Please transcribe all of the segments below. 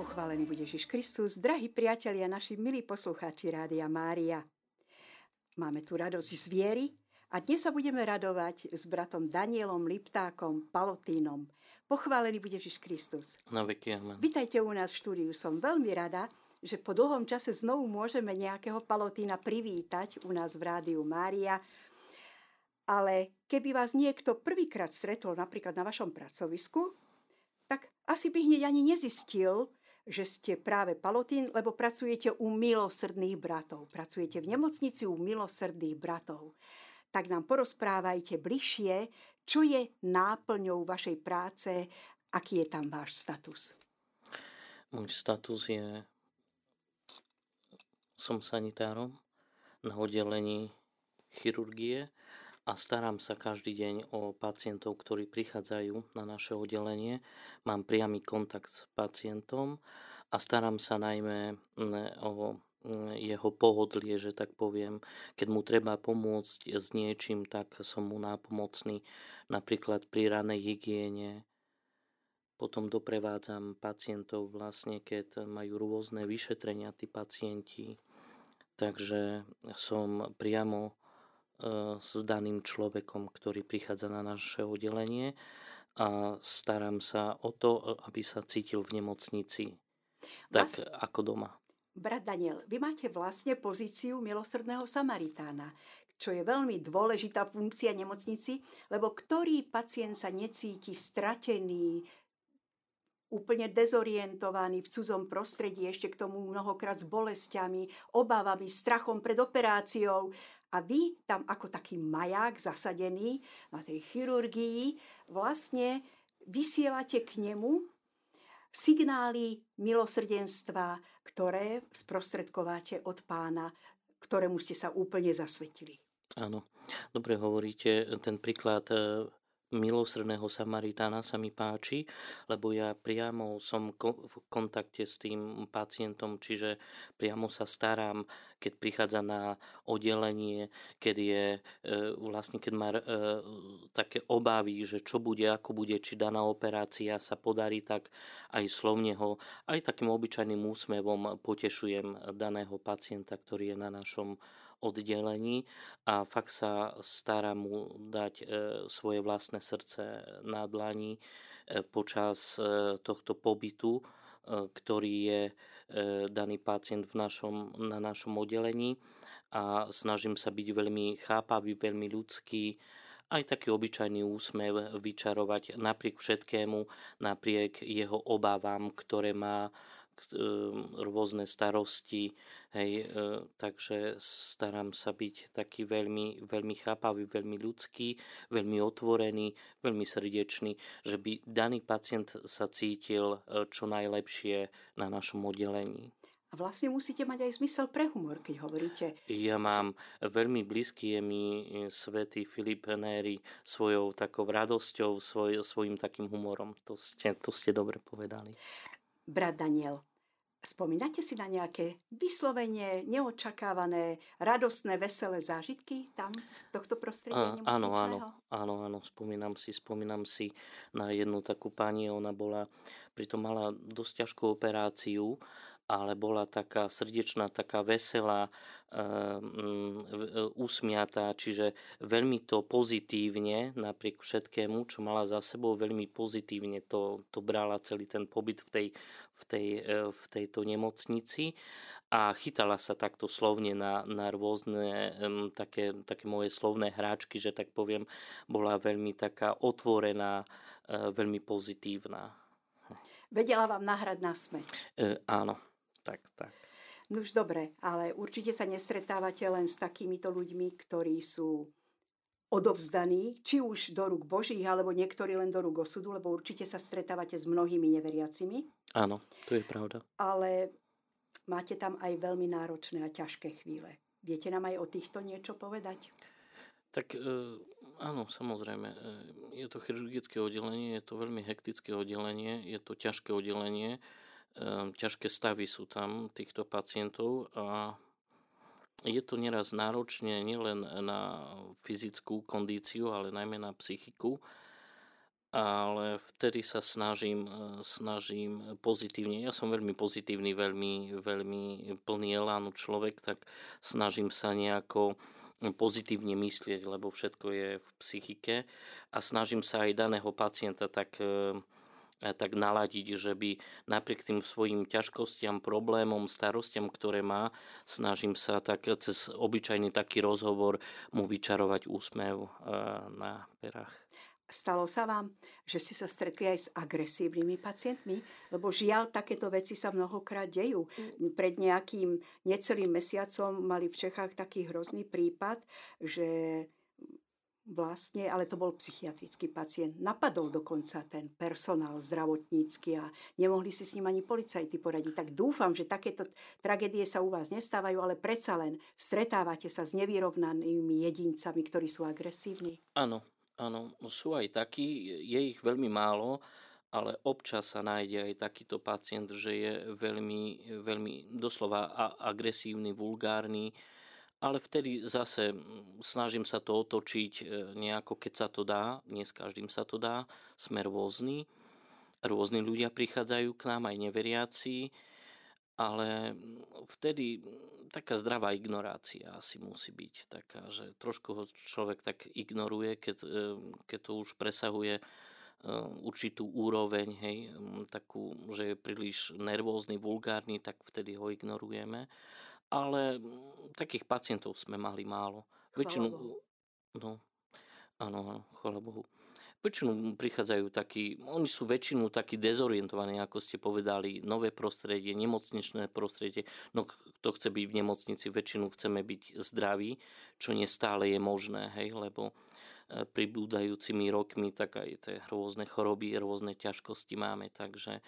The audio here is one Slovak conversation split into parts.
Pochválený bude Ježiš Kristus, drahí priatelia, naši milí poslucháči Rádia Mária. Máme tu radosť z viery a dnes sa budeme radovať s bratom Danielom Liptákom Palotínom. Pochválený bude Ježiš Kristus. Na veky, amen. Vítajte u nás v štúdiu. Som veľmi rada, že po dlhom čase znovu môžeme nejakého Palotína privítať u nás v Rádiu Mária. Ale keby vás niekto prvýkrát stretol napríklad na vašom pracovisku, tak asi by hneď ani nezistil, že ste práve Palotín, lebo pracujete u milosrdných bratov. Pracujete v nemocnici u milosrdných bratov. Tak nám porozprávajte bližšie, čo je náplňou vašej práce, aký je tam váš status. Môj status je, som sanitárom na oddelení chirurgie a starám sa každý deň o pacientov, ktorí prichádzajú na naše oddelenie. Mám priamy kontakt s pacientom a starám sa najmä o jeho pohodlie, že tak poviem. Keď mu treba pomôcť s niečím, tak som mu nápomocný, napríklad pri ranej hygiene. Potom doprevádzam pacientov vlastne, keď majú rôzne vyšetrenia tí pacienti. Takže som priamo s daným človekom, ktorý prichádza na naše oddelenie a starám sa o to, aby sa cítil v nemocnici tak Vás... ako doma. Brat Daniel, vy máte vlastne pozíciu milosrdného Samaritána, čo je veľmi dôležitá funkcia nemocnici, lebo ktorý pacient sa necíti stratený, úplne dezorientovaný v cudzom prostredí, ešte k tomu mnohokrát s bolestiami, obávami, strachom pred operáciou. A vy tam ako taký maják zasadený na tej chirurgii vlastne vysielate k nemu signály milosrdenstva, ktoré sprostredkováte od pána, ktorému ste sa úplne zasvetili. Áno, dobre hovoríte, ten príklad e, milosrdného Samaritána sa mi páči, lebo ja priamo som v kontakte s tým pacientom, čiže priamo sa starám, keď prichádza na oddelenie, keď je e, vlastne, keď má e, také obavy, že čo bude, ako bude, či daná operácia sa podarí, tak aj slovne ho, aj takým obyčajným úsmevom potešujem daného pacienta, ktorý je na našom oddelení a fakt sa stará mu dať e, svoje vlastné srdce na dlani e, počas e, tohto pobytu, ktorý je daný pacient v našom, na našom oddelení. A snažím sa byť veľmi chápavý, veľmi ľudský, aj taký obyčajný úsmev vyčarovať napriek všetkému, napriek jeho obávam, ktoré má rôzne starosti, hej, e, takže starám sa byť taký veľmi, veľmi chápavý, veľmi ľudský, veľmi otvorený, veľmi srdečný, že by daný pacient sa cítil e, čo najlepšie na našom oddelení. A vlastne musíte mať aj zmysel pre humor, keď hovoríte. Ja mám veľmi blízky je mi e, svätý Filip Néry svojou takou radosťou, svoj, svojim takým humorom. To ste, to ste dobre povedali. Brat Daniel, Spomínate si na nejaké vyslovene neočakávané, radostné, veselé zážitky tam z tohto prostredia? Áno, áno, áno, áno, spomínam si, spomínam si na jednu takú pani, ona bola, pritom mala dosť ťažkú operáciu ale bola taká srdečná, taká veselá, um, usmiatá, čiže veľmi to pozitívne, napriek všetkému, čo mala za sebou, veľmi pozitívne to, to brala celý ten pobyt v, tej, v, tej, e, v tejto nemocnici a chytala sa takto slovne na, na rôzne také, také moje slovné hráčky, že tak poviem, bola veľmi taká otvorená, veľmi pozitívna. Vedela vám nahrať na sme. E, áno tak, tak. No už dobre, ale určite sa nestretávate len s takýmito ľuďmi, ktorí sú odovzdaní, či už do rúk Božích, alebo niektorí len do rúk osudu, lebo určite sa stretávate s mnohými neveriacimi. Áno, to je pravda. Ale máte tam aj veľmi náročné a ťažké chvíle. Viete nám aj o týchto niečo povedať? Tak e, áno, samozrejme. E, je to chirurgické oddelenie, je to veľmi hektické oddelenie, je to ťažké oddelenie ťažké stavy sú tam týchto pacientov a je to neraz náročne nielen na fyzickú kondíciu, ale najmä na psychiku. ale vtedy sa snažím, e, snažím pozitívne. Ja som veľmi pozitívny, veľmi, veľmi plný elánu človek, tak snažím sa nejako pozitívne myslieť, lebo všetko je v psychike a snažím sa aj daného pacienta tak, e, tak naladiť, že by napriek tým svojim ťažkostiam, problémom, starostiam, ktoré má, snažím sa tak cez obyčajný taký rozhovor mu vyčarovať úsmev e, na perách. Stalo sa vám, že ste sa stretli aj s agresívnymi pacientmi? Lebo žiaľ, takéto veci sa mnohokrát dejú. Mm. Pred nejakým necelým mesiacom mali v Čechách taký hrozný prípad, že vlastne, ale to bol psychiatrický pacient, napadol dokonca ten personál zdravotnícky a nemohli si s ním ani policajti poradiť. Tak dúfam, že takéto tragédie sa u vás nestávajú, ale predsa len stretávate sa s nevyrovnanými jedincami, ktorí sú agresívni. Áno, Áno, sú aj takí, je ich veľmi málo, ale občas sa nájde aj takýto pacient, že je veľmi, veľmi doslova agresívny, vulgárny, ale vtedy zase snažím sa to otočiť e, nejako, keď sa to dá, nie s každým sa to dá, sme rôzni, rôzni ľudia prichádzajú k nám, aj neveriaci, ale vtedy taká zdravá ignorácia asi musí byť taká, že trošku ho človek tak ignoruje, keď, e, keď to už presahuje e, určitú úroveň, hej, takú, že je príliš nervózny, vulgárny, tak vtedy ho ignorujeme. Ale takých pacientov sme mali málo. Väčšinu, no, áno, áno, chvála Bohu. Väčšinou prichádzajú takí, oni sú väčšinu takí dezorientovaní, ako ste povedali, nové prostredie, nemocničné prostredie. No kto chce byť v nemocnici, väčšinu chceme byť zdraví, čo nestále je možné, hej, lebo e, pribúdajúcimi rokmi tak aj tie rôzne choroby, rôzne ťažkosti máme, takže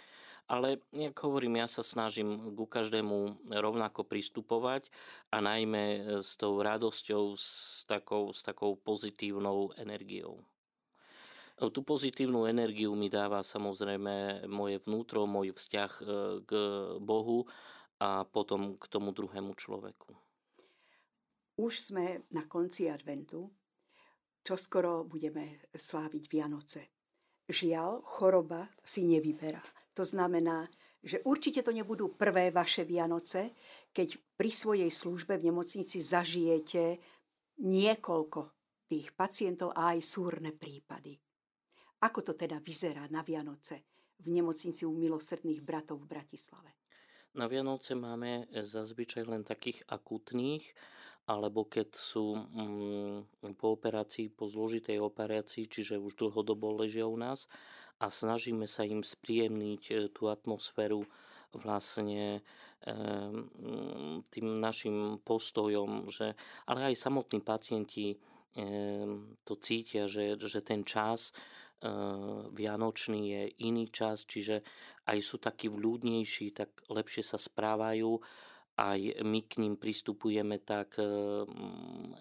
ale, jak hovorím, ja sa snažím ku každému rovnako pristupovať a najmä s tou radosťou, s takou, s takou pozitívnou energiou. Tú pozitívnu energiu mi dáva samozrejme moje vnútro, môj vzťah e, k Bohu a potom k tomu druhému človeku. Už sme na konci adventu, čo skoro budeme sláviť Vianoce. Žiaľ, choroba si nevyberá. To znamená, že určite to nebudú prvé vaše Vianoce, keď pri svojej službe v nemocnici zažijete niekoľko tých pacientov a aj súrne prípady. Ako to teda vyzerá na Vianoce v nemocnici u milosrdných bratov v Bratislave? Na Vianoce máme zazvyčaj len takých akutných, alebo keď sú mm, po operácii, po zložitej operácii, čiže už dlhodobo ležia u nás a snažíme sa im spríjemniť e, tú atmosféru vlastne tým našim postojom, že, ale aj samotní pacienti to cítia, že, že ten čas Eh, vianočný je iný čas, čiže aj sú takí vľúdnejší, tak lepšie sa správajú, aj my k ním pristupujeme tak eh,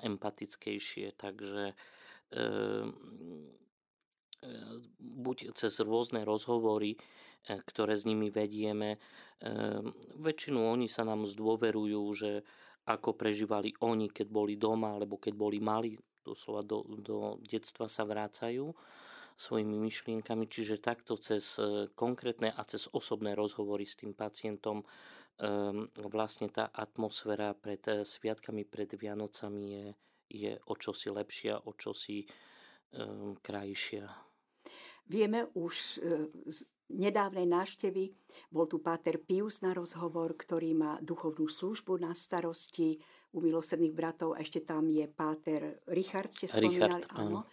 empatickejšie, takže eh, buď cez rôzne rozhovory, ktoré s nimi vedieme, väčšinu oni sa nám zdôverujú, že ako prežívali oni, keď boli doma, alebo keď boli mali, doslova do, do detstva sa vrácajú svojimi myšlienkami, čiže takto cez konkrétne a cez osobné rozhovory s tým pacientom vlastne tá atmosféra pred e, sviatkami, pred Vianocami je, je o čosi lepšia, o čosi um, krajšia. Vieme už e, z nedávnej návštevy, bol tu Páter Pius na rozhovor, ktorý má duchovnú službu na starosti u milosrdných bratov. Ešte tam je Páter Richard, ste spomínali. Richard, áno.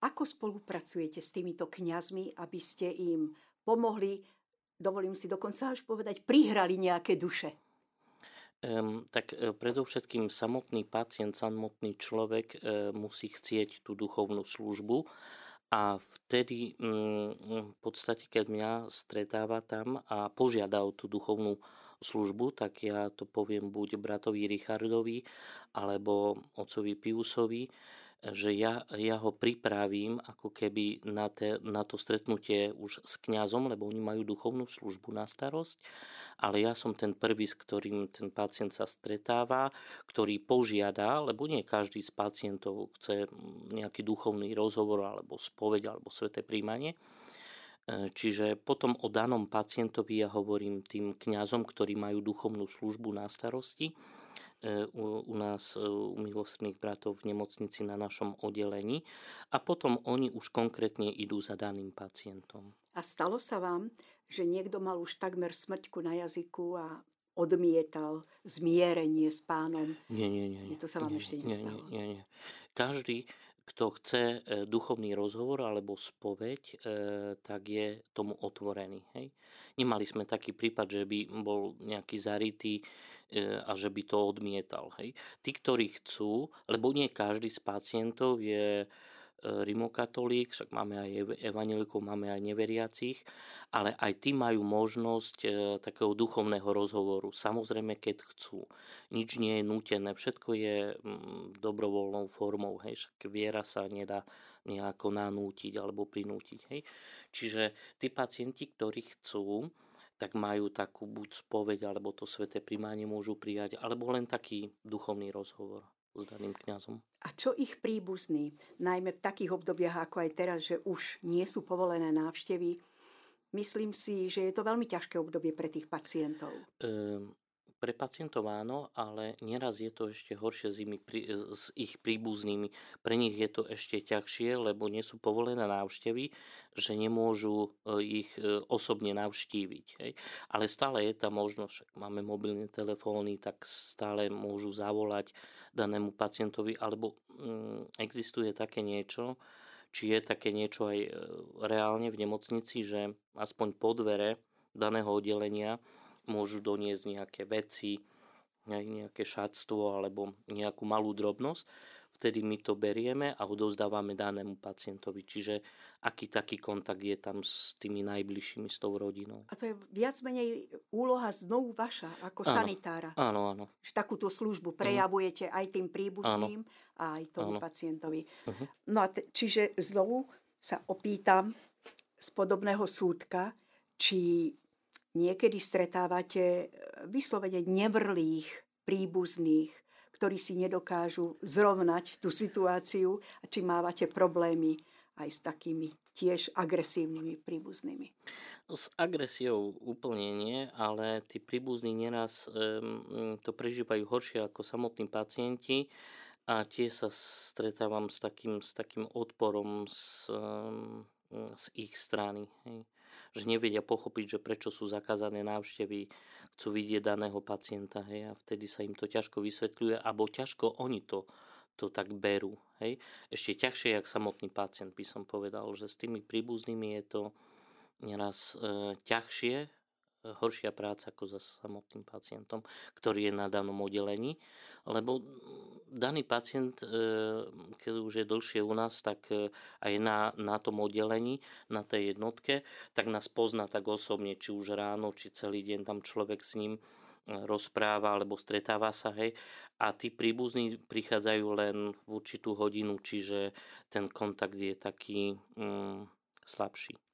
Ako spolupracujete s týmito kňazmi, aby ste im pomohli, dovolím si dokonca až povedať, prihrali nejaké duše? Um, tak e, predovšetkým samotný pacient, samotný človek e, musí chcieť tú duchovnú službu a vtedy um, v podstate, keď mňa stretáva tam a požiada o tú duchovnú službu, tak ja to poviem buď bratovi Richardovi alebo otcovi Piusovi, že ja, ja ho pripravím ako keby na, te, na to stretnutie už s kňazom, lebo oni majú duchovnú službu na starosť, ale ja som ten prvý, s ktorým ten pacient sa stretáva, ktorý požiada, lebo nie každý z pacientov chce nejaký duchovný rozhovor alebo spoveď alebo sveté príjmanie. E, čiže potom o danom pacientovi ja hovorím tým kňazom, ktorí majú duchovnú službu na starosti u, u nás, e, u milostredných bratov v nemocnici na našom oddelení a potom oni už konkrétne idú za daným pacientom. A stalo sa vám, že niekto mal už takmer smrťku na jazyku a odmietal zmierenie s pánom? Nie, nie, nie. nie to sa vám nie, ešte nestalo? Nie, nie, nie. Každý, kto chce e, duchovný rozhovor alebo spoveď, tak je tomu otvorený. Hej? Nemali sme taký prípad, že by bol nejaký zarytý E, a že by to odmietal. Hej. Tí, ktorí chcú, lebo nie každý z pacientov je e, rimokatolík, však máme aj evanelikov, máme aj neveriacich, ale aj tí majú možnosť e, takého duchovného rozhovoru. Samozrejme, keď chcú. Nič nie je nútené, všetko je mm, dobrovoľnou formou. Hej. Však viera sa nedá nejako nanútiť alebo prinútiť. Hej. Čiže tí pacienti, ktorí chcú, tak majú takú buď spoveď, alebo to sveté primánie môžu prijať, alebo len taký duchovný rozhovor s daným kňazom. A čo ich príbuzní, najmä v takých obdobiach ako aj teraz, že už nie sú povolené návštevy, myslím si, že je to veľmi ťažké obdobie pre tých pacientov. Ehm, pre pacientov áno, ale nieraz je to ešte horšie s, imi, s ich príbuznými. Pre nich je to ešte ťažšie, lebo nie sú povolené návštevy, že nemôžu e, ich e, osobne navštíviť. Hej. Ale stále je tá možnosť, však máme mobilné telefóny, tak stále môžu zavolať danému pacientovi, alebo mm, existuje také niečo, či je také niečo aj e, reálne v nemocnici, že aspoň po dvere daného oddelenia môžu doniesť nejaké veci, nejaké šatstvo alebo nejakú malú drobnosť, vtedy my to berieme a odozdávame danému pacientovi. Čiže aký taký kontakt je tam s tými najbližšími, s tou rodinou. A to je viac menej úloha znovu vaša, ako áno, sanitára. Áno, áno. Že takúto službu prejavujete mm. aj tým príbuzným áno. a aj tomu áno. pacientovi. Uh-huh. No a te, čiže znovu sa opýtam z podobného súdka, či niekedy stretávate e, vyslovene nevrlých príbuzných, ktorí si nedokážu zrovnať tú situáciu a či mávate problémy aj s takými tiež agresívnymi príbuznými. S agresiou úplne nie, ale tí príbuzní neraz um, to prežívajú horšie ako samotní pacienti a tiež sa stretávam s takým, s takým odporom z, um, z ich strany. Hej že nevedia pochopiť, že prečo sú zakázané návštevy, chcú vidieť daného pacienta, hej, a vtedy sa im to ťažko vysvetľuje, alebo ťažko oni to, to tak berú. Hej. Ešte ťažšie, jak samotný pacient by som povedal, že s tými príbuznými je to neraz e, ťažšie, horšia práca ako za samotným pacientom, ktorý je na danom oddelení, lebo daný pacient, e, keď už je dlhšie u nás, tak e, aj na, na tom oddelení, na tej jednotke, tak nás pozná tak osobne, či už ráno, či celý deň tam človek s ním e, rozpráva alebo stretáva sa, hej. A tí príbuzní prichádzajú len v určitú hodinu, čiže ten kontakt je taký mm, slabší.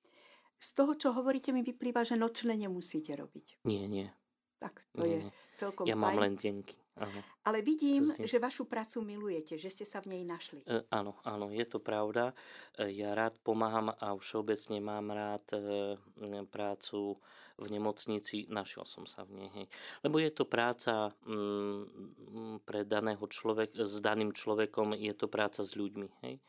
Z toho, čo hovoríte, mi vyplýva, že nočné nemusíte robiť. Nie, nie. Tak, to nie, je nie. celkom Ja fajn. mám len denky. Aha. Ale vidím, že vašu prácu milujete, že ste sa v nej našli. E, áno, áno, je to pravda. E, ja rád pomáham a všeobecne mám rád e, prácu v nemocnici. Našiel som sa v nej. Hej. Lebo je to práca mm, pre daného človeka, s daným človekom, je to práca s ľuďmi. Hej.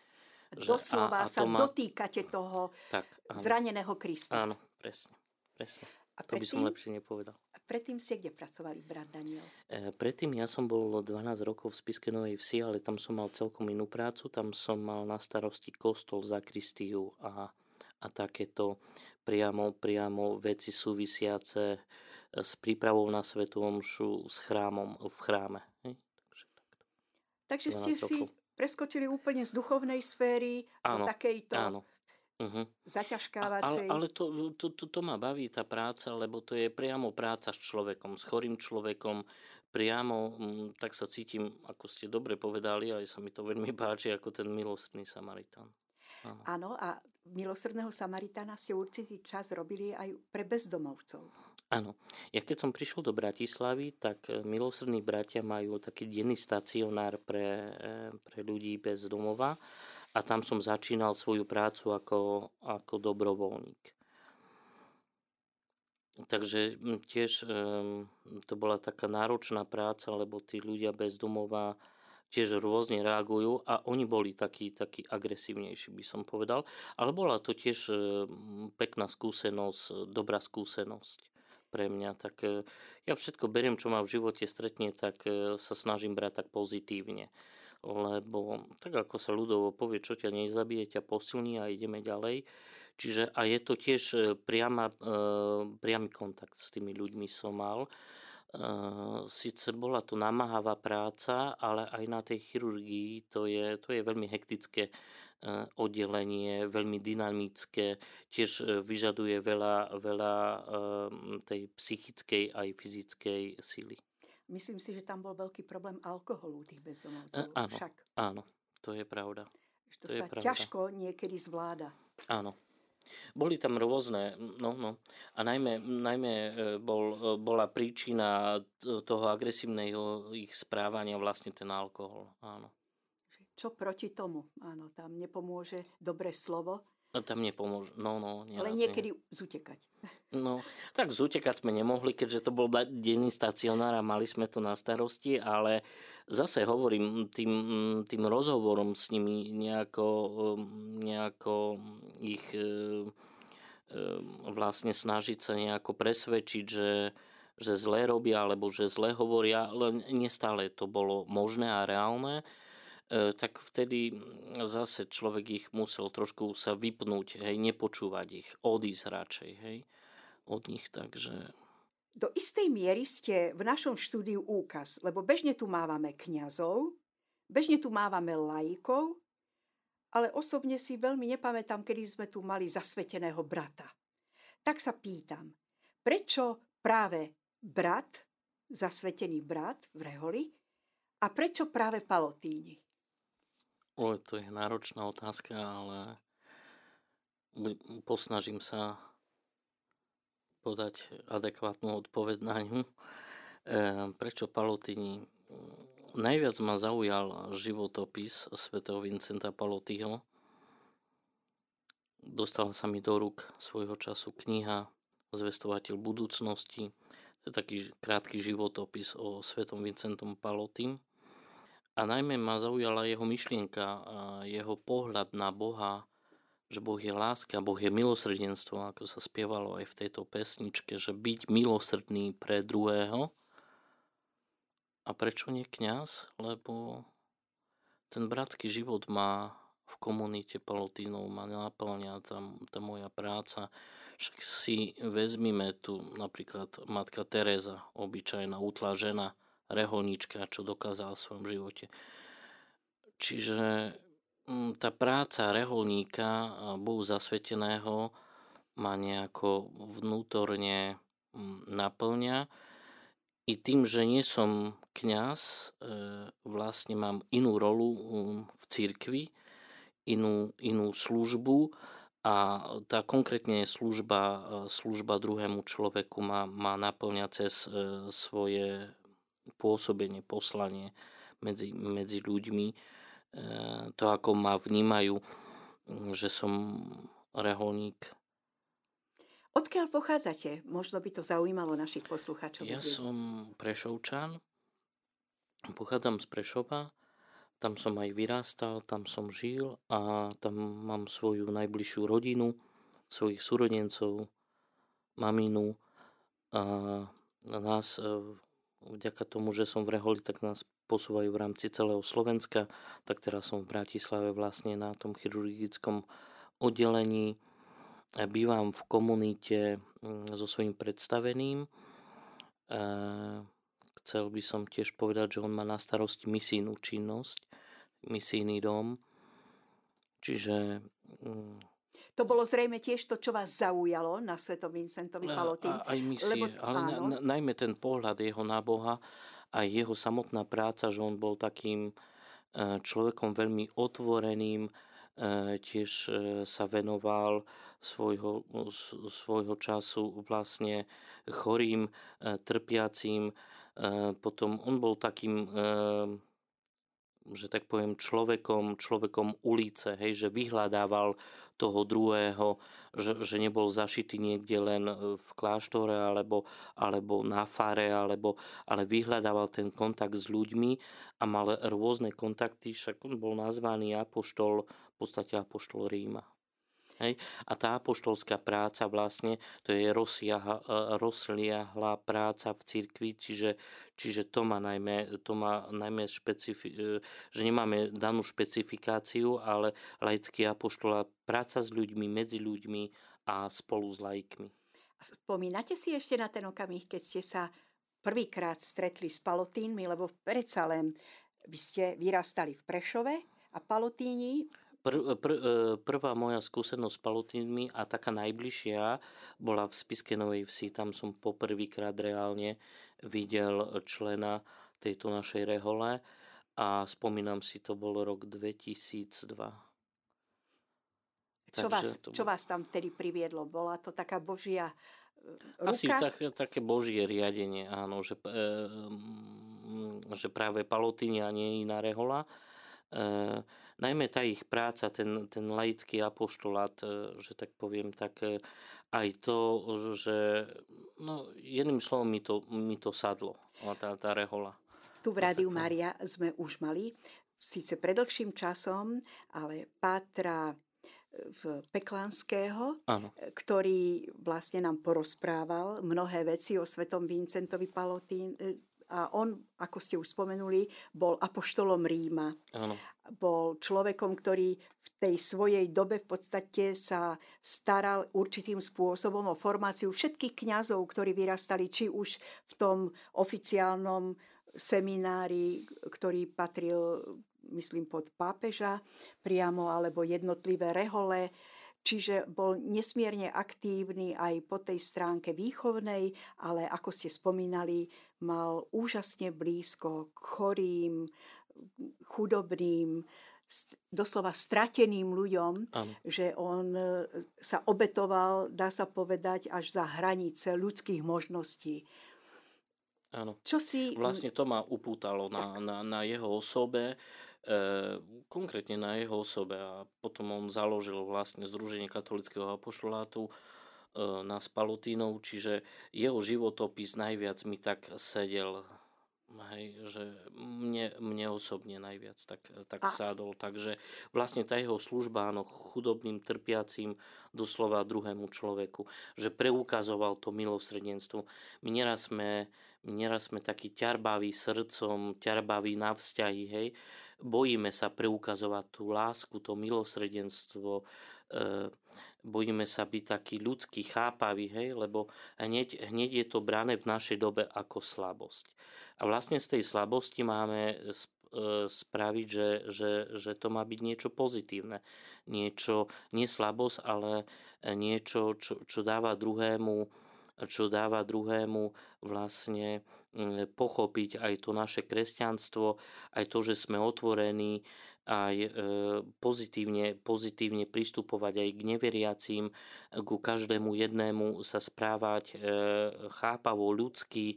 Doslova a, a sa má... dotýkate toho tak, zraneného Krista. Áno, presne. presne. A to predtým, by som lepšie nepovedal. A predtým ste kde pracovali, brat Daniel? E, predtým ja som bol 12 rokov v Spiske Novej Vsi, ale tam som mal celkom inú prácu. Tam som mal na starosti kostol, zakristiu a, a takéto priamo, priamo veci súvisiace s prípravou na Svetovom šu s chrámom v chráme. Hej? Takže, takto. Takže ste rokov. si preskočili úplne z duchovnej sféry áno, do takejto áno. Uh-huh. Zaťažkávacej. Ale, ale to, to, to, to ma baví tá práca, lebo to je priamo práca s človekom, s chorým človekom, priamo, mm, tak sa cítim, ako ste dobre povedali, aj sa mi to veľmi páči, ako ten milostný Samaritán. Áno. Áno, a milosrdného Samaritána ste určitý čas robili aj pre bezdomovcov. Áno. Ja keď som prišiel do Bratislavy, tak e, milosrdní bratia majú taký denný stacionár pre, e, pre ľudí bez domova a tam som začínal svoju prácu ako, ako dobrovoľník. Takže tiež um, to bola taká náročná práca, lebo tí ľudia bez domova tiež rôzne reagujú a oni boli takí, takí agresívnejší, by som povedal. Ale bola to tiež um, pekná skúsenosť, dobrá skúsenosť pre mňa. Tak uh, ja všetko beriem, čo ma v živote stretne, tak sa snažím brať tak pozitívne lebo tak ako sa ľudovo povie, čo ťa nezabije, ťa posilní a ideme ďalej. Čiže a je to tiež e, priama, e, priamy kontakt s tými ľuďmi som mal. E, Sice bola to namáhavá práca, ale aj na tej chirurgii to je, to je veľmi hektické oddelenie, veľmi dynamické, tiež vyžaduje veľa, veľa tej psychickej aj fyzickej sily. Myslím si, že tam bol veľký problém alkoholu tých bezdomovcov. E, áno, Však. áno, to je pravda. To, to sa pravda. ťažko niekedy zvláda. Áno. Boli tam rôzne, no, no. A najmä, najmä e, bol, e, bola príčina toho agresívneho ich správania vlastne ten alkohol. Áno. Čo proti tomu? Áno, tam nepomôže dobré slovo, tam nepomôže. No, no, Ale niekedy zutekať. No, tak zutekať sme nemohli, keďže to bol denný stacionár a mali sme to na starosti, ale zase hovorím tým, tým rozhovorom s nimi nejako, nejako ich e, e, vlastne snažiť sa nejako presvedčiť, že, že zle robia alebo že zle hovoria, ale nestále to bolo možné a reálne. E, tak vtedy zase človek ich musel trošku sa vypnúť, hej, nepočúvať ich, odísť radšej, hej, od nich, takže... Do istej miery ste v našom štúdiu úkaz, lebo bežne tu mávame kňazov, bežne tu mávame laikov, ale osobne si veľmi nepamätám, kedy sme tu mali zasveteného brata. Tak sa pýtam, prečo práve brat, zasvetený brat v Reholi, a prečo práve Palotíni? O, to je náročná otázka, ale posnažím sa podať adekvátnu odpoveď na ňu. E, prečo Palotini? Najviac ma zaujal životopis svätého Vincenta Palotyho. Dostala sa mi do rúk svojho času kniha Zvestovateľ budúcnosti. To je taký krátky životopis o svetom Vincentom Palotym. A najmä ma zaujala jeho myšlienka, jeho pohľad na Boha, že Boh je láska, Boh je milosrdenstvo, ako sa spievalo aj v tejto pesničke, že byť milosrdný pre druhého. A prečo nie kňaz? Lebo ten bratský život má v komunite palotínov, ma naplňa tam tá moja práca. Však si vezmime tu napríklad matka Teresa, obyčajná útla žena, reholníčka, čo dokázala v svojom živote. Čiže tá práca reholníka Bohu zasveteného ma nejako vnútorne mm, naplňa. I tým, že nie som kňaz, e, vlastne mám inú rolu mm, v cirkvi, inú, inú službu a tá konkrétne služba, e, služba druhému človeku ma, ma naplňa cez e, svoje pôsobenie, poslanie medzi, medzi ľuďmi, to ako ma vnímajú, že som reholník. Odkiaľ pochádzate? Možno by to zaujímalo našich poslucháčov. Ja som Prešovčan, pochádzam z Prešova, tam som aj vyrástal, tam som žil a tam mám svoju najbližšiu rodinu, svojich súrodencov, maminu a nás e, vďaka tomu, že som v Reholi, tak nás posúvajú v rámci celého Slovenska, tak teraz som v Bratislave vlastne na tom chirurgickom oddelení. Bývam v komunite mm, so svojím predstaveným. Chcel by som tiež povedať, že on má na starosti misijnú činnosť, misijný dom. Čiže... Mm, To bolo zrejme tiež to, čo vás zaujalo na Svetom Vincentovi Palotín. Aj misie, Lebo, ale na, na, najmä ten pohľad jeho na Boha a jeho samotná práca, že on bol takým e, človekom veľmi otvoreným, e, tiež e, sa venoval svojho, svojho času vlastne chorým, trpiacím. Potom on bol takým že tak poviem, človekom, človekom ulice, hej, že vyhľadával toho druhého, že, že nebol zašitý niekde len e, v kláštore alebo, alebo na fare, alebo, ale vyhľadával ten kontakt s ľuďmi a mal rôzne kontakty, však bol nazvaný apoštol, v podstate apoštol Ríma. Hej? A tá apoštolská práca vlastne, to je rozliahla práca v cirkvi, čiže, čiže to má najmä, to má najmä špecifi- e, že nemáme danú špecifikáciu, ale laický apoštol práca s ľuďmi, medzi ľuďmi a spolu s laikmi. Spomínate si ešte na ten okamih, keď ste sa prvýkrát stretli s palotínmi, lebo predsa len vy ste vyrastali v Prešove a palotíni Pr, pr, e, prvá moja skúsenosť s palutínmi a taká najbližšia bola v Spiske Novej Vsi. Tam som poprvýkrát reálne videl člena tejto našej rehole a spomínam si, to bol rok 2002. Čo vás, to... čo vás tam vtedy priviedlo? Bola to taká božia e, ruka? Asi tak, také božie riadenie, áno, že, e, že práve Palotínia nie je iná rehola. E, najmä tá ich práca, ten, ten laický apoštolát, e, že tak poviem, tak e, aj to, že no, jedným slovom mi to, mi to sadlo, tá, tá rehola. Tu v Rádiu Mária sme už mali, síce predlhším časom, ale Pátra e, v Peklanského, ano. ktorý vlastne nám porozprával mnohé veci o svetom Vincentovi Palotín, a on, ako ste už spomenuli, bol apoštolom Ríma. Áno. Bol človekom, ktorý v tej svojej dobe v podstate sa staral určitým spôsobom o formáciu všetkých kňazov, ktorí vyrastali či už v tom oficiálnom seminári, ktorý patril, myslím, pod pápeža priamo, alebo jednotlivé rehole Čiže bol nesmierne aktívny aj po tej stránke výchovnej, ale ako ste spomínali, mal úžasne blízko k chorým, chudobným, doslova strateným ľuďom, ano. že on e, sa obetoval, dá sa povedať, až za hranice ľudských možností. Áno. Čo si... Vlastne to ma upútalo na, na, na jeho osobe, Ehm, konkrétne na jeho osobe a potom on založil vlastne Združenie katolického apoštolátu na Spalutínov, čiže jeho životopis najviac mi tak sedel Hej, že mne, mne osobne najviac tak, tak a... sádol. Takže vlastne tá jeho služba áno, chudobným, trpiacím, doslova druhému človeku, že preukazoval to milosrdenstvo. My neraz sme, my neraz sme takí ťarbaví srdcom, ťarbaví na vzťahy, hej, bojíme sa preukazovať tú lásku, to milosrdenstvo, e, bojíme sa byť taký ľudský, chápavý, hej, lebo hneď, hneď je to brané v našej dobe ako slabosť. A vlastne z tej slabosti máme e, spraviť, že, že, že to má byť niečo pozitívne. Niečo, nie slabosť, ale niečo, čo, čo dáva druhému čo dáva druhému vlastne pochopiť aj to naše kresťanstvo, aj to, že sme otvorení aj e, pozitívne, pozitívne pristupovať aj k neveriacím, ku každému jednému sa správať e, chápavo, ľudský,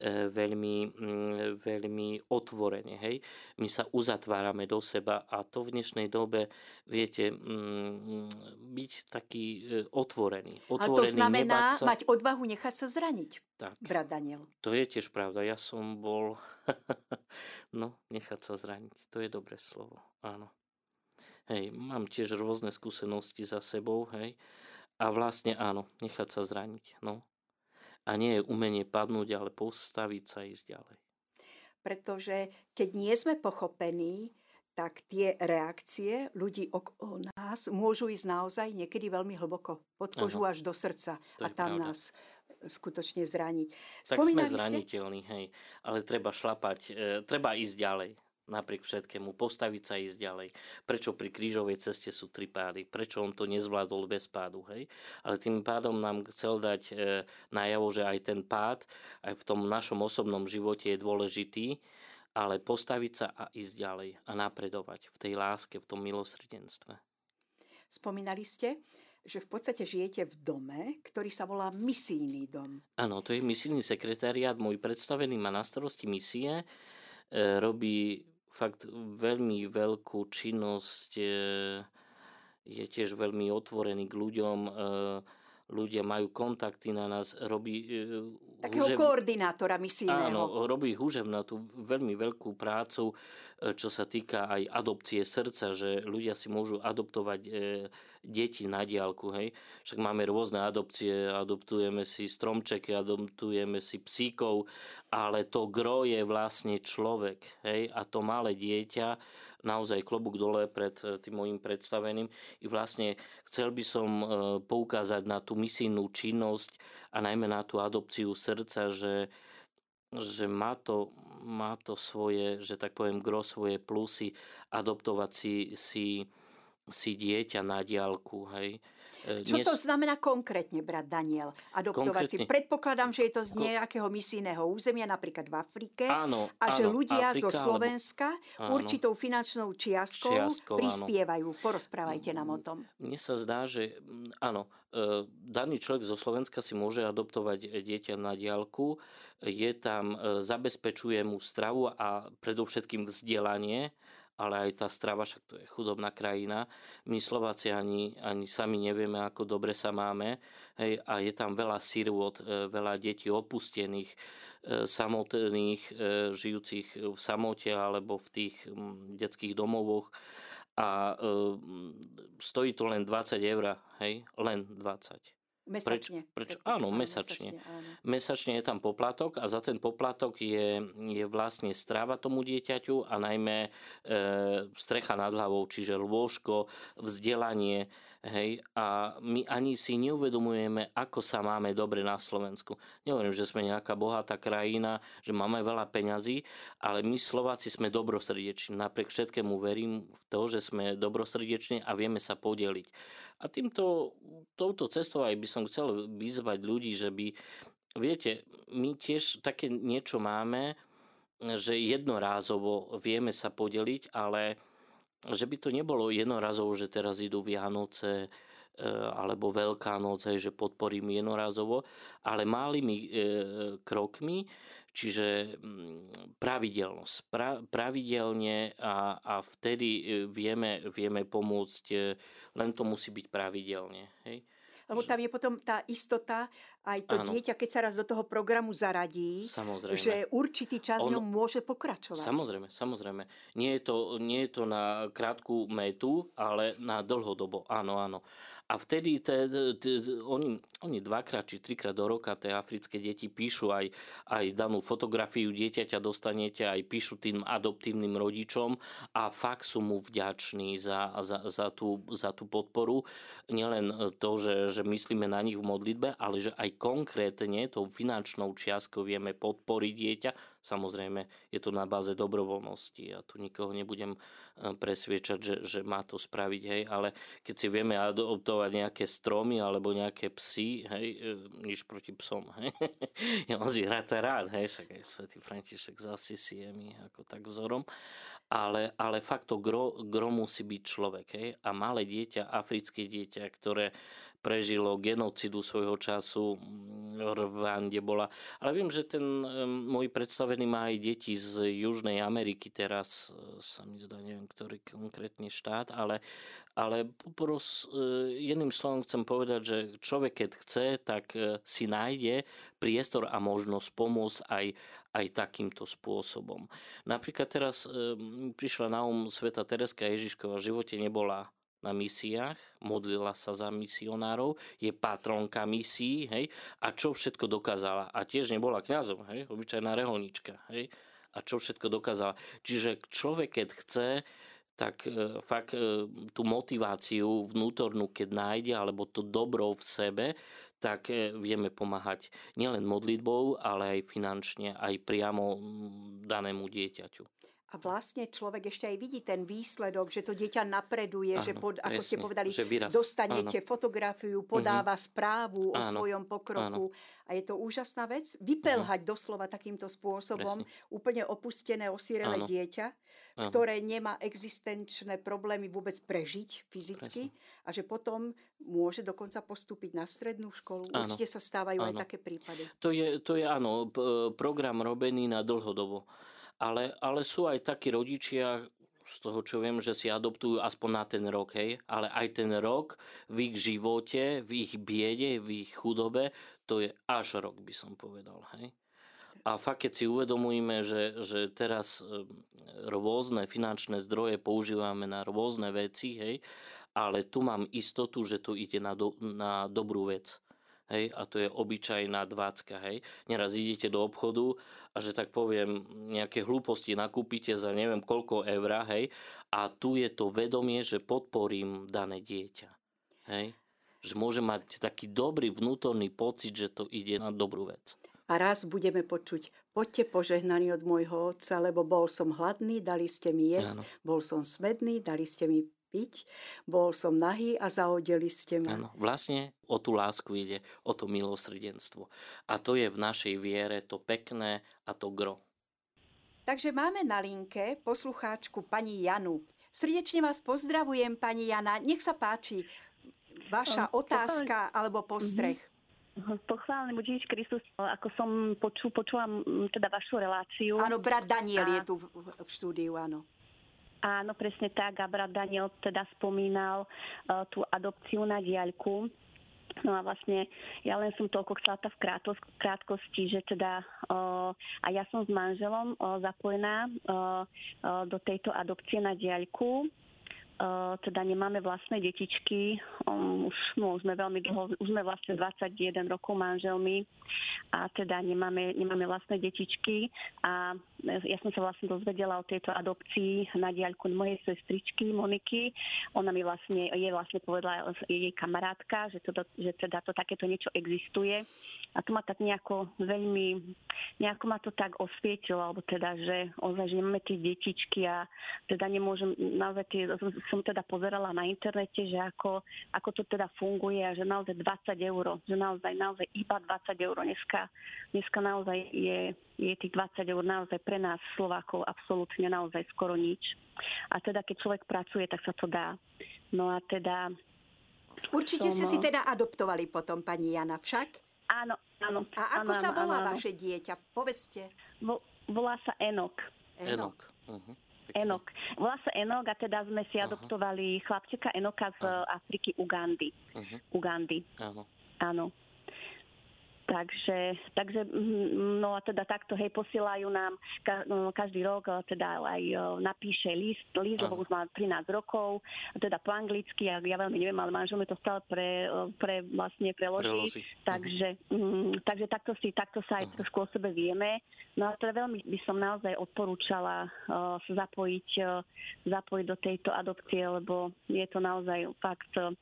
veľmi, mm, veľmi otvorene. Hej? My sa uzatvárame do seba a to v dnešnej dobe, viete, mm, byť taký e, otvorený. otvorený Ale to znamená sa... mať odvahu nechať sa zraniť, tak, brat Daniel. To je tiež pravda. Ja som bol... no, nechať sa zraniť. To je dobré slovo. Áno. Hej, mám tiež rôzne skúsenosti za sebou, hej. A vlastne áno, nechať sa zraniť. No, a nie je umenie padnúť, ale postaviť sa ísť ďalej. Pretože keď nie sme pochopení, tak tie reakcie ľudí okolo nás môžu ísť naozaj niekedy veľmi hlboko, pod kožu až do srdca a tam pravda. nás skutočne zraniť. Tak Spomínali sme zraniteľní, hej, ale treba šlapať, e, treba ísť ďalej. Napriek všetkému, postaviť sa a ísť ďalej. Prečo pri krížovej ceste sú tri pády? Prečo on to nezvládol bez pádu? Hej? Ale tým pádom nám chcel dať e, najavo, že aj ten pád aj v tom našom osobnom živote je dôležitý, ale postaviť sa a ísť ďalej a napredovať v tej láske, v tom milosrdenstve. Spomínali ste, že v podstate žijete v dome, ktorý sa volá misijný dom. Áno, to je misijný sekretariát. Môj predstavený má na starosti misie. E, robí fakt veľmi veľkú činnosť. E, je tiež veľmi otvorený k ľuďom. E, ľudia majú kontakty na nás, robí... Takého húžev... koordinátora misijného. Áno, robí húžev na tú veľmi veľkú prácu, e, čo sa týka aj adopcie srdca, že ľudia si môžu adoptovať e, deti na diálku, hej. Však máme rôzne adopcie, adoptujeme si stromčeky, adoptujeme si psíkov, ale to gro je vlastne človek, hej, a to malé dieťa naozaj klobúk dole pred e, tým môjim predstaveným. I vlastne chcel by som e, poukázať na tú misijnú činnosť a najmä na tú adopciu srdca, že, že má, to, má to svoje, že tak poviem, gro svoje plusy adoptovať si, si, si dieťa na diálku, hej E, Čo to znamená konkrétne, brat Daniel? Adoptovať si. Predpokladám, že je to z nejakého misijného územia, napríklad v Afrike. Áno, a že áno, ľudia Afrika, zo Slovenska alebo, určitou finančnou čiastkou, čiastkou prispievajú. Áno. Porozprávajte nám o tom. Mne sa zdá, že áno, e, daný človek zo Slovenska si môže adoptovať dieťa na diálku. Je tam, e, zabezpečuje mu stravu a predovšetkým vzdelanie ale aj tá strava, však to je chudobná krajina. My Slováci ani, ani sami nevieme, ako dobre sa máme. Hej, a je tam veľa sirvot, e, veľa detí opustených, e, samotných, e, žijúcich v samote alebo v tých detských domovoch. A stojí to len 20 eur, hej, len 20. Mesačne. Preč, prečo? Áno, mesačne. Áno. mesačne je tam poplatok a za ten poplatok je, je vlastne strava tomu dieťaťu a najmä e, strecha nad hlavou, čiže lôžko, vzdelanie, Hej, a my ani si neuvedomujeme, ako sa máme dobre na Slovensku. Nehovorím, že sme nejaká bohatá krajina, že máme veľa peňazí, ale my Slováci sme dobrosrdeční. Napriek všetkému verím v to, že sme dobrosrdeční a vieme sa podeliť. A týmto, touto cestou aj by som chcel vyzvať ľudí, že by, viete, my tiež také niečo máme, že jednorázovo vieme sa podeliť, ale že by to nebolo jednorazovo, že teraz idú Vianoce e, alebo Veľká noc, že podporím jednorazovo, ale malými e, krokmi, čiže mm, pravidelnosť. Pra, pravidelne a, a vtedy e, vieme, vieme pomôcť, len to musí byť pravidelne. Hej? Lebo tam je potom tá istota, aj to Áno. dieťa, keď sa raz do toho programu zaradí, samozrejme. že určitý čas On, ňom môže pokračovať. Samozrejme, samozrejme. Nie je, to, nie je to na krátku metu, ale na dlhodobo. Áno, áno. A vtedy te, te, oni, oni dvakrát či trikrát do roka tie africké deti píšu aj, aj danú fotografiu dieťaťa dostanete, aj píšu tým adoptívnym rodičom a fakt sú mu vďační za, za, za, tú, za tú podporu. Nielen to, že, že myslíme na nich v modlitbe, ale že aj konkrétne tou finančnou čiastkou vieme podporiť dieťa. Samozrejme, je to na báze dobrovoľnosti. Ja tu nikoho nebudem eh, presviečať, že, že má to spraviť, hej, ale keď si vieme adoptovať nejaké stromy alebo nejaké psy, hej, eh, nič proti psom, hej. ja mám rád, hej, však aj svätý František zase si je mi ako tak vzorom, ale, ale fakt to gro, gro musí byť človek, hej, a malé dieťa, africké dieťa, ktoré prežilo genocidu svojho času v Rwande bola. Ale viem, že ten môj predstavený má aj deti z Južnej Ameriky teraz, e, sa mi zdá, neviem, ktorý konkrétny štát, ale, ale popros, e, jedným slovom chcem povedať, že človek, keď chce, tak e, si nájde priestor a možnosť pomôcť aj, aj takýmto spôsobom. Napríklad teraz prišla na um Sveta Tereska Ježiškova v živote nebola na misiách, modlila sa za misionárov, je patronka misií, hej, a čo všetko dokázala. A tiež nebola kňazom, hej, obyčajná reholnička, hej, a čo všetko dokázala. Čiže človek, keď chce, tak e, fakt e, tú motiváciu vnútornú, keď nájde, alebo to dobro v sebe, tak e, vieme pomáhať nielen modlitbou, ale aj finančne, aj priamo danému dieťaťu. A vlastne človek ešte aj vidí ten výsledok, že to dieťa napreduje, áno, že pod, ako presne, ste povedali, že dostanete áno. fotografiu, podáva uh-huh. správu áno, o svojom pokroku. Áno. A je to úžasná vec. Vypelhať uh-huh. doslova takýmto spôsobom presne. úplne opustené, osírele dieťa, áno. ktoré nemá existenčné problémy vôbec prežiť fyzicky presne. a že potom môže dokonca postúpiť na strednú školu. Áno. Určite sa stávajú áno. aj také prípady. To je, to je áno, program robený na dlhodobo. Ale, ale sú aj takí rodičia, z toho, čo viem, že si adoptujú aspoň na ten rok, hej, ale aj ten rok v ich živote, v ich biede, v ich chudobe, to je až rok, by som povedal, hej. A fakt, keď si uvedomujeme, že, že teraz e, rôzne finančné zdroje používame na rôzne veci, hej, ale tu mám istotu, že to ide na, do, na dobrú vec hej, a to je obyčajná dvácka, hej. Neraz idete do obchodu a že tak poviem, nejaké hlúposti nakúpite za neviem koľko eur, hej, a tu je to vedomie, že podporím dané dieťa, hej. Že môže mať taký dobrý vnútorný pocit, že to ide na dobrú vec. A raz budeme počuť, poďte požehnaní od môjho otca, lebo bol som hladný, dali ste mi jesť, ano. bol som smedný, dali ste mi piť, bol som nahý a zaodeli ste ma. Áno, vlastne o tú lásku ide, o to milosrdenstvo. A to je v našej viere to pekné a to gro. Takže máme na linke poslucháčku pani Janu. Srdečne vás pozdravujem, pani Jana. Nech sa páči vaša otázka alebo postreh. Mhm. Pochválený buď Ježiš Kristus, ako som poču, počula teda vašu reláciu. Áno, brat Daniel a... je tu v, v štúdiu, áno. Áno, presne tak. A Daniel teda spomínal uh, tú adopciu na diaľku. No a vlastne ja len som toľko chcela v krátkosti, že teda uh, a ja som s manželom uh, zapojená uh, uh, do tejto adopcie na diaľku teda nemáme vlastné detičky, um, už, no, sme veľmi dlho, už sme vlastne 21 rokov manželmi a teda nemáme, nemáme vlastné detičky. A ja som sa vlastne dozvedela o tejto adopcii na diaľku mojej sestričky Moniky. Ona mi vlastne, je vlastne povedala jej kamarátka, že, to, že teda to takéto niečo existuje. A to ma tak nejako veľmi, nejako ma to tak osvietilo, alebo teda, že ozaj, že nemáme tie detičky a teda nemôžem, naozaj tie, som teda pozerala na internete, že ako, ako to teda funguje a že naozaj 20 eur, že naozaj, naozaj iba 20 eur. Dneska, dneska naozaj je, je tých 20 eur naozaj pre nás Slovákov absolútne naozaj skoro nič. A teda keď človek pracuje, tak sa to dá. No a teda... Určite som... ste si teda adoptovali potom, pani Jana, však? Áno, áno. A ako áno, sa volá áno, vaše dieťa? Povedzte. Vo, volá sa Enok. Enok. Uh-huh. Enok. Volá sa Enok a teda sme si uh-huh. adoptovali chlapčeka Enoka z uh-huh. Afriky Ugandy. Uh-huh. Ugandy. Áno. Áno. Takže, takže mm, no a teda takto, hej, posielajú nám no, každý rok, e, teda aj e, napíše list, list lebo už má 13 rokov, teda po anglicky, ja, ja veľmi neviem, ale manžel mi to stále pre, e, pre vlastne preloží. preloží. Takže, uh-huh. mm, takže takto, si, takto sa aj uh-huh. trošku o sebe vieme. No a teda veľmi by som naozaj odporúčala uh, sa zapojiť, uh, zapojiť do tejto adopcie, lebo je to naozaj fakt uh,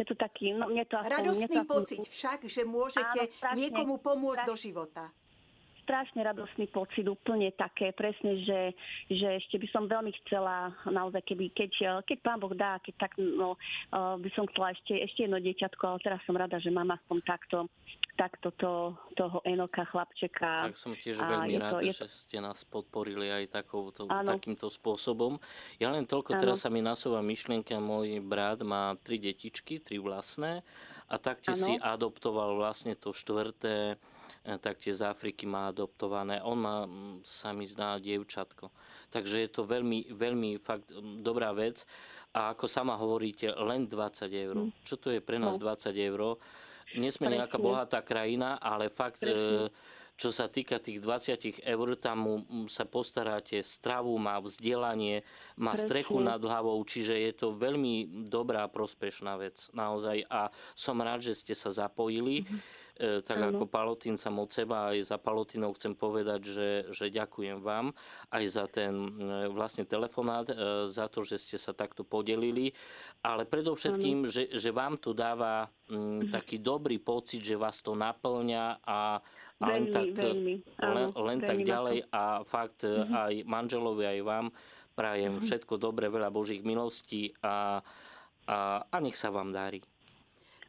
je to taký, no mne to aspoň... Radostný mne to pocit však, že môžete áno, strašne, niekomu pomôcť strašne, do života. Strašne radostný pocit, úplne také, presne, že, že ešte by som veľmi chcela, naozaj, keby, keď, keď pán Boh dá, keď tak, no, uh, by som chcela ešte, ešte jedno dieťatko, ale teraz som rada, že mám aspoň takto takto to, toho Enoka chlapčeka. Tak som tiež veľmi rád, to, že to... ste nás podporili aj takouto, takýmto spôsobom. Ja len toľko, ano. teraz sa mi nasúva myšlienka, môj brat má tri detičky, tri vlastné a taktiež si adoptoval vlastne to štvrté, e, taktiež z Afriky má adoptované. On má, sa mi zdá, dievčatko. Takže je to veľmi, veľmi fakt dobrá vec. A ako sama hovoríte, len 20 eur. Hm. Čo to je pre nás no. 20 eur? Nie sme nejaká bohatá krajina, ale fakt, e, čo sa týka tých 20 eur, tam sa postaráte, stravu má, vzdelanie, má Presne. strechu nad hlavou, čiže je to veľmi dobrá, prospešná vec naozaj a som rád, že ste sa zapojili. Mm-hmm tak ano. ako Palotín sa od seba, aj za Palotinov chcem povedať, že, že ďakujem vám aj za ten e, vlastne telefonát, e, za to, že ste sa takto podelili, ale predovšetkým, že, že vám to dáva m, mhm. taký dobrý pocit, že vás to naplňa a, a len veľmi, tak, veľmi, áno, len, len tak ďalej a fakt mm-hmm. aj manželovi, aj vám prajem mm-hmm. všetko dobré, veľa Božích milostí a, a, a nech sa vám darí.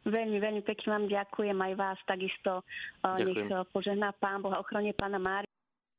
Veľmi, veľmi pekne vám ďakujem aj vás takisto. Ďakujem. Nech eh, požehná Pán Boh a ochrane Pána Mária.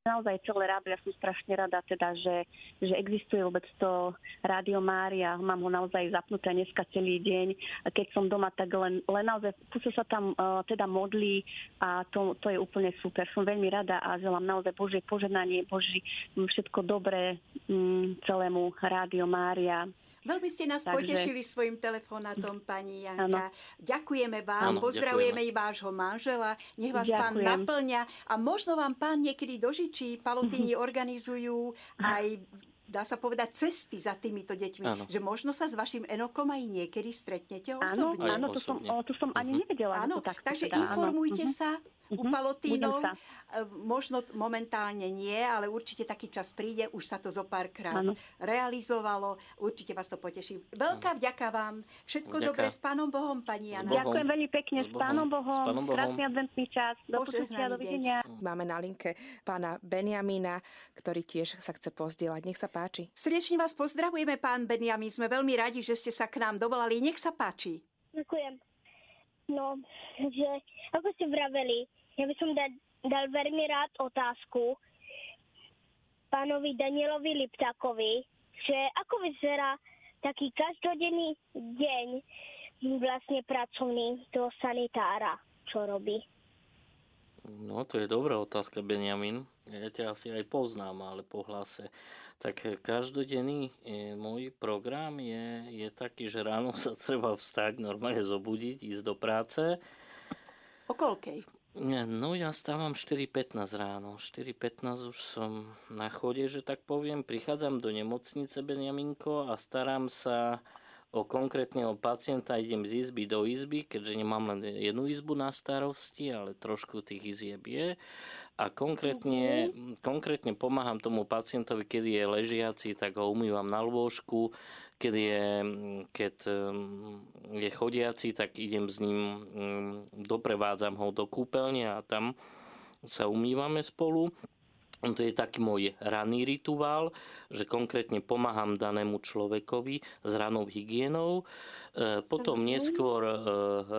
Naozaj celé rádio, ja som strašne rada teda, že, že existuje vôbec to Rádio Mária, mám ho naozaj zapnuté dneska celý deň. Keď som doma, tak len, len naozaj pusu sa tam uh, teda modlí a to, to je úplne super. Som veľmi rada a želám naozaj Božie požehnanie, Boží všetko dobré um, celému Rádio Mária. Veľmi ste nás Takže... potešili svojim telefonátom, pani Janka. Ano. Ďakujeme vám, ano, pozdravujeme ďakujeme. i vášho manžela, nech vás Ďakujem. pán naplňa a možno vám pán niekedy dožičí, palotiny organizujú aj dá sa povedať, cesty za týmito deťmi. Áno. Že možno sa s vašim Enokom aj niekedy stretnete osobne. Áno, áno to, som, to som ani uh-huh. nevedela. Áno, takže teda, informujte áno. sa, uh-huh. u mhm. Palotínov. E, možno momentálne nie, ale určite taký čas príde, už sa to zo párkrát realizovalo, určite vás to poteší. Veľká vďaka vám, všetko Vďaka. dobré s Pánom Bohom, pani Jana. Ďakujem veľmi pekne, s, s Pánom Bohom, s Pánom Bohom. krásny adventný čas, do dovidenia. Máme na linke pána Benjamína, ktorý tiež sa chce pozdieľať. Nech sa páči. Srdečne vás pozdravujeme, pán Benjamín, sme veľmi radi, že ste sa k nám dovolali. Nech sa páči. Ďakujem. No, že ako ste vraveli, ja by som dal, dal veľmi rád otázku pánovi Danielovi Liptakovi, že ako vyzerá taký každodenný deň vlastne pracovný toho sanitára, čo robí. No, to je dobrá otázka, Benjamin. Ja ťa asi aj poznám, ale po hlase. Tak každodenný je, môj program je, je taký, že ráno sa treba vstať, normálne zobudiť, ísť do práce. O koľkej? No ja stávam 4.15 ráno. 4.15 už som na chode, že tak poviem. Prichádzam do nemocnice Benjaminko a starám sa o konkrétne o pacienta idem z izby do izby, keďže nemám len jednu izbu na starosti, ale trošku tých izieb je. A konkrétne, mm-hmm. konkrétne pomáham tomu pacientovi, keď je ležiaci, tak ho umývam na lôžku, keď je, keď mm, je chodiaci, tak idem s ním, mm, doprevádzam ho do kúpeľne a tam sa umývame spolu. To je taký môj ranný rituál, že konkrétne pomáham danému človekovi s ranou hygienou. E, potom mhm. neskôr e,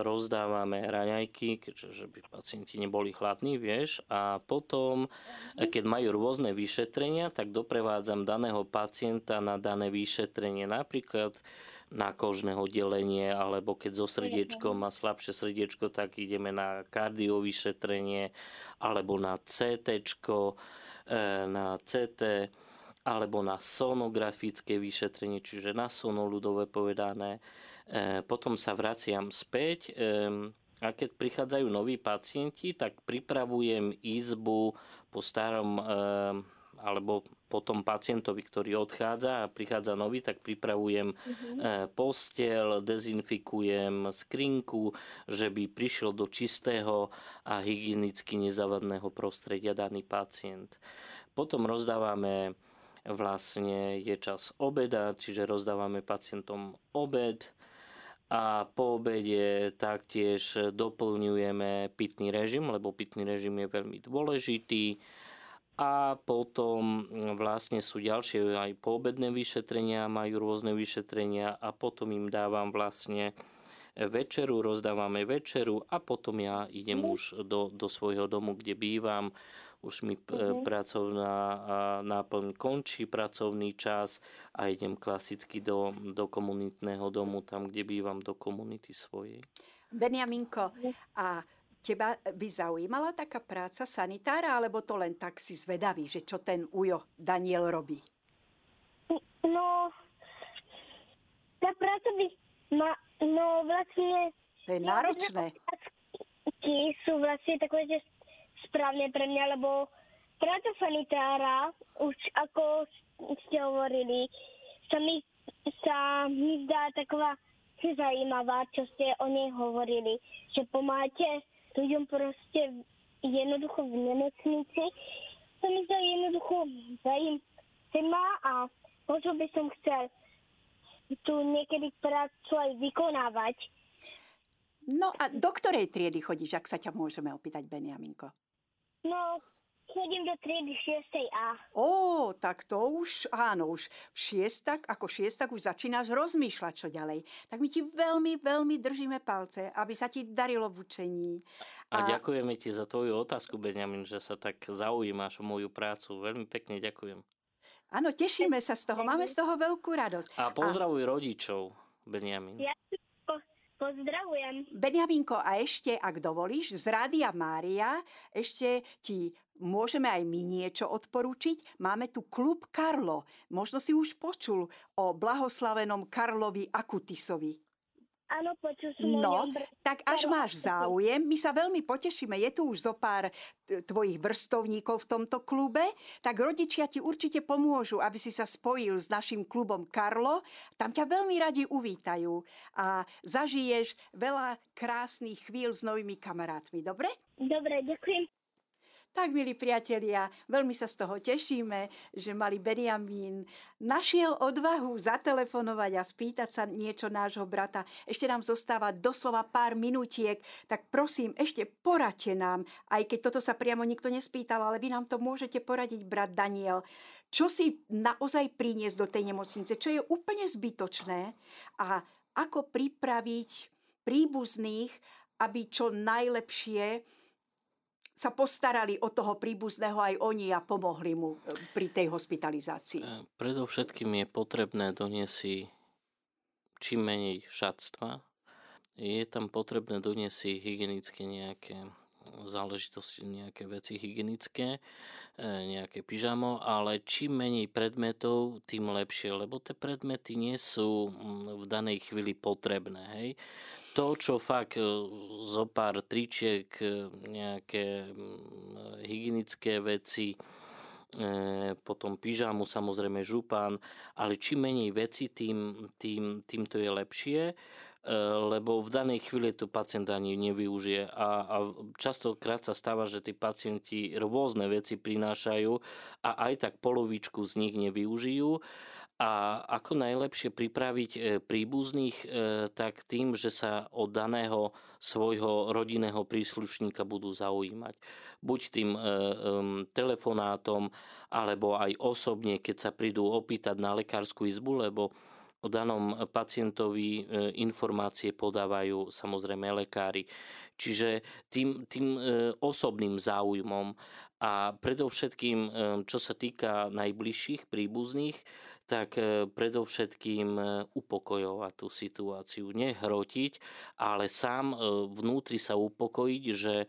rozdávame raňajky, keďže by pacienti neboli hladní, vieš. A potom, e, keď majú rôzne vyšetrenia, tak doprevádzam daného pacienta na dané vyšetrenie. Napríklad na kožné oddelenie, alebo keď so srdiečkom má slabšie srdiečko, tak ideme na kardiovyšetrenie, alebo na CT, na CT alebo na sonografické vyšetrenie, čiže na sono ľudové povedané. E, potom sa vraciam späť e, a keď prichádzajú noví pacienti, tak pripravujem izbu po starom alebo po tom pacientovi, ktorý odchádza a prichádza nový, tak pripravujem mm-hmm. postel, dezinfikujem skrinku, že by prišiel do čistého a hygienicky nezavadného prostredia daný pacient. Potom rozdávame vlastne je čas obeda, čiže rozdávame pacientom obed a po obede taktiež doplňujeme pitný režim, lebo pitný režim je veľmi dôležitý a potom mm, vlastne sú ďalšie aj poobedné vyšetrenia, majú rôzne vyšetrenia a potom im dávam vlastne večeru, rozdávame večeru a potom ja idem mm. už do, do svojho domu, kde bývam. Už mi mm. pracovná náplň končí, pracovný čas a idem klasicky do, do komunitného domu, tam, kde bývam, do komunity svojej. Benjaminko, a Teba by zaujímala taká práca sanitára, alebo to len tak si zvedavý, že čo ten Ujo Daniel robí? No, tá práca by ma, no vlastne... To je náročné. sú vlastne takové, že správne pre mňa, lebo práca sanitára, už ako ste hovorili, sa mi, sa mi zdá taková zaujímavá, čo ste o nej hovorili, že pomáte ľuďom proste jednoducho v nemocnici. To mi sa jednoducho zaujíma a možno by som chcel tu niekedy prácu aj vykonávať. No a do ktorej triedy chodíš, ak sa ťa môžeme opýtať, Benjaminko? No, chodím do triedy 6A. Ó, tak to už, áno, už v šiestak, ako šiestak už začínaš rozmýšľať, čo ďalej. Tak my ti veľmi, veľmi držíme palce, aby sa ti darilo v učení. A, a ďakujeme ti za tvoju otázku, Benjamin, že sa tak zaujímaš o moju prácu. Veľmi pekne ďakujem. Áno, tešíme sa z toho, máme z toho veľkú radosť. A pozdravuj a... rodičov, Benjamin. Ja Pozdravujem. Benjaminko, a ešte, ak dovolíš, z Rádia Mária ešte ti môžeme aj my niečo odporúčiť. Máme tu klub Karlo. Možno si už počul o blahoslavenom Karlovi Akutisovi. Áno, počul som No, tak až máš záujem, my sa veľmi potešíme, je tu už zo pár tvojich vrstovníkov v tomto klube, tak rodičia ti určite pomôžu, aby si sa spojil s našim klubom Karlo. Tam ťa veľmi radi uvítajú a zažiješ veľa krásnych chvíľ s novými kamarátmi, dobre? Dobre, ďakujem tak, milí priatelia, veľmi sa z toho tešíme, že mali Benjamín našiel odvahu zatelefonovať a spýtať sa niečo nášho brata. Ešte nám zostáva doslova pár minútiek, tak prosím, ešte poradte nám, aj keď toto sa priamo nikto nespýtal, ale vy nám to môžete poradiť, brat Daniel. Čo si naozaj priniesť do tej nemocnice, čo je úplne zbytočné a ako pripraviť príbuzných, aby čo najlepšie sa postarali o toho príbuzného aj oni a pomohli mu e, pri tej hospitalizácii? E, predovšetkým je potrebné doniesť čím menej šatstva. Je tam potrebné doniesť hygienické nejaké záležitosti, nejaké veci hygienické, e, nejaké pyžamo, ale čím menej predmetov, tým lepšie, lebo tie predmety nie sú v danej chvíli potrebné. Hej to, čo fakt e, zo pár tričiek, e, nejaké hygienické veci, e, potom pyžamu, samozrejme župan, ale čím menej veci, tým, tým, tým to je lepšie, lebo v danej chvíli to pacient ani nevyužije a, a častokrát sa stáva, že tí pacienti rôzne veci prinášajú a aj tak polovičku z nich nevyužijú a ako najlepšie pripraviť e, príbuzných, e, tak tým, že sa od daného svojho rodinného príslušníka budú zaujímať. Buď tým e, telefonátom, alebo aj osobne, keď sa prídu opýtať na lekárskú izbu, lebo o danom pacientovi informácie podávajú samozrejme lekári. Čiže tým, tým osobným záujmom a predovšetkým, čo sa týka najbližších príbuzných, tak e, predovšetkým e, upokojovať tú situáciu. Nehrotiť, ale sám e, vnútri sa upokojiť, že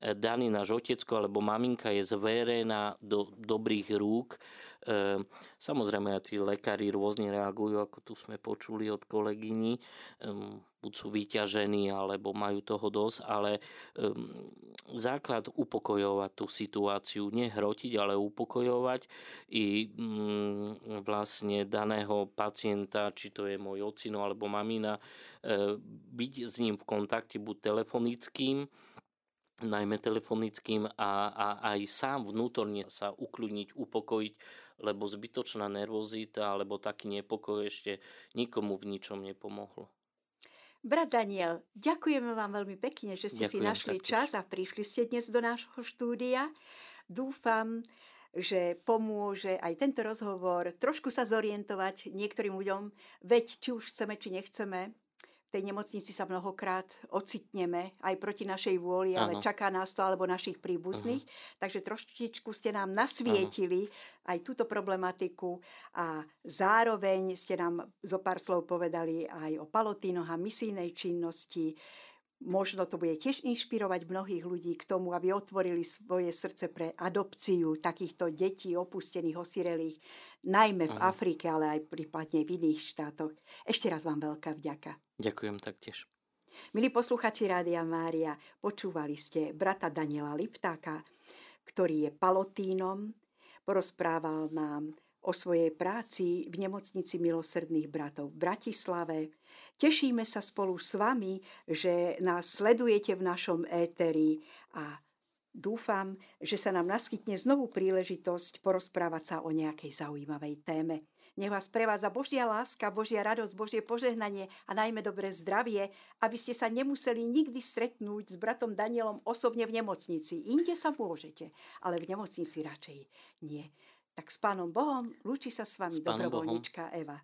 daný náš otecko alebo maminka je zverená do dobrých rúk. Samozrejme aj tí lekári rôzne reagujú, ako tu sme počuli od kolegyni buď sú vyťažení, alebo majú toho dosť, ale základ upokojovať tú situáciu, nehrotiť, ale upokojovať i um, vlastne daného pacienta, či to je môj ocino alebo mamina, byť s ním v kontakte buď telefonickým, najmä telefonickým a, a aj sám vnútorne sa ukľudniť, upokojiť, lebo zbytočná nervozita alebo taký nepokoj ešte nikomu v ničom nepomohlo. Brat Daniel, ďakujeme vám veľmi pekne, že ste Ďakujem, si našli taktiež. čas a prišli ste dnes do nášho štúdia. Dúfam, že pomôže aj tento rozhovor trošku sa zorientovať niektorým ľuďom, veď či už chceme, či nechceme, tej nemocnici sa mnohokrát ocitneme aj proti našej vôli, ale ano. čaká nás to alebo našich príbuzných. Uh-huh. Takže trošičku ste nám nasvietili ano. aj túto problematiku a zároveň ste nám zo pár slov povedali aj o palotínoch a misijnej činnosti. Možno to bude tiež inšpirovať mnohých ľudí k tomu, aby otvorili svoje srdce pre adopciu takýchto detí opustených, osirelých, najmä v Aha. Afrike, ale aj prípadne v iných štátoch. Ešte raz vám veľká vďaka. Ďakujem taktiež. Milí posluchači Rádia Mária, počúvali ste brata Daniela Liptáka, ktorý je palotínom, porozprával nám o svojej práci v nemocnici milosrdných bratov v Bratislave. Tešíme sa spolu s vami, že nás sledujete v našom éteri a dúfam, že sa nám naskytne znovu príležitosť porozprávať sa o nejakej zaujímavej téme. Nech vás prevádza Božia láska, Božia radosť, Božie požehnanie a najmä dobré zdravie, aby ste sa nemuseli nikdy stretnúť s bratom Danielom osobne v nemocnici. Inde sa môžete, ale v nemocnici radšej nie. Tak s Pánom Bohom lúči sa s vami dobrovoľnička Eva.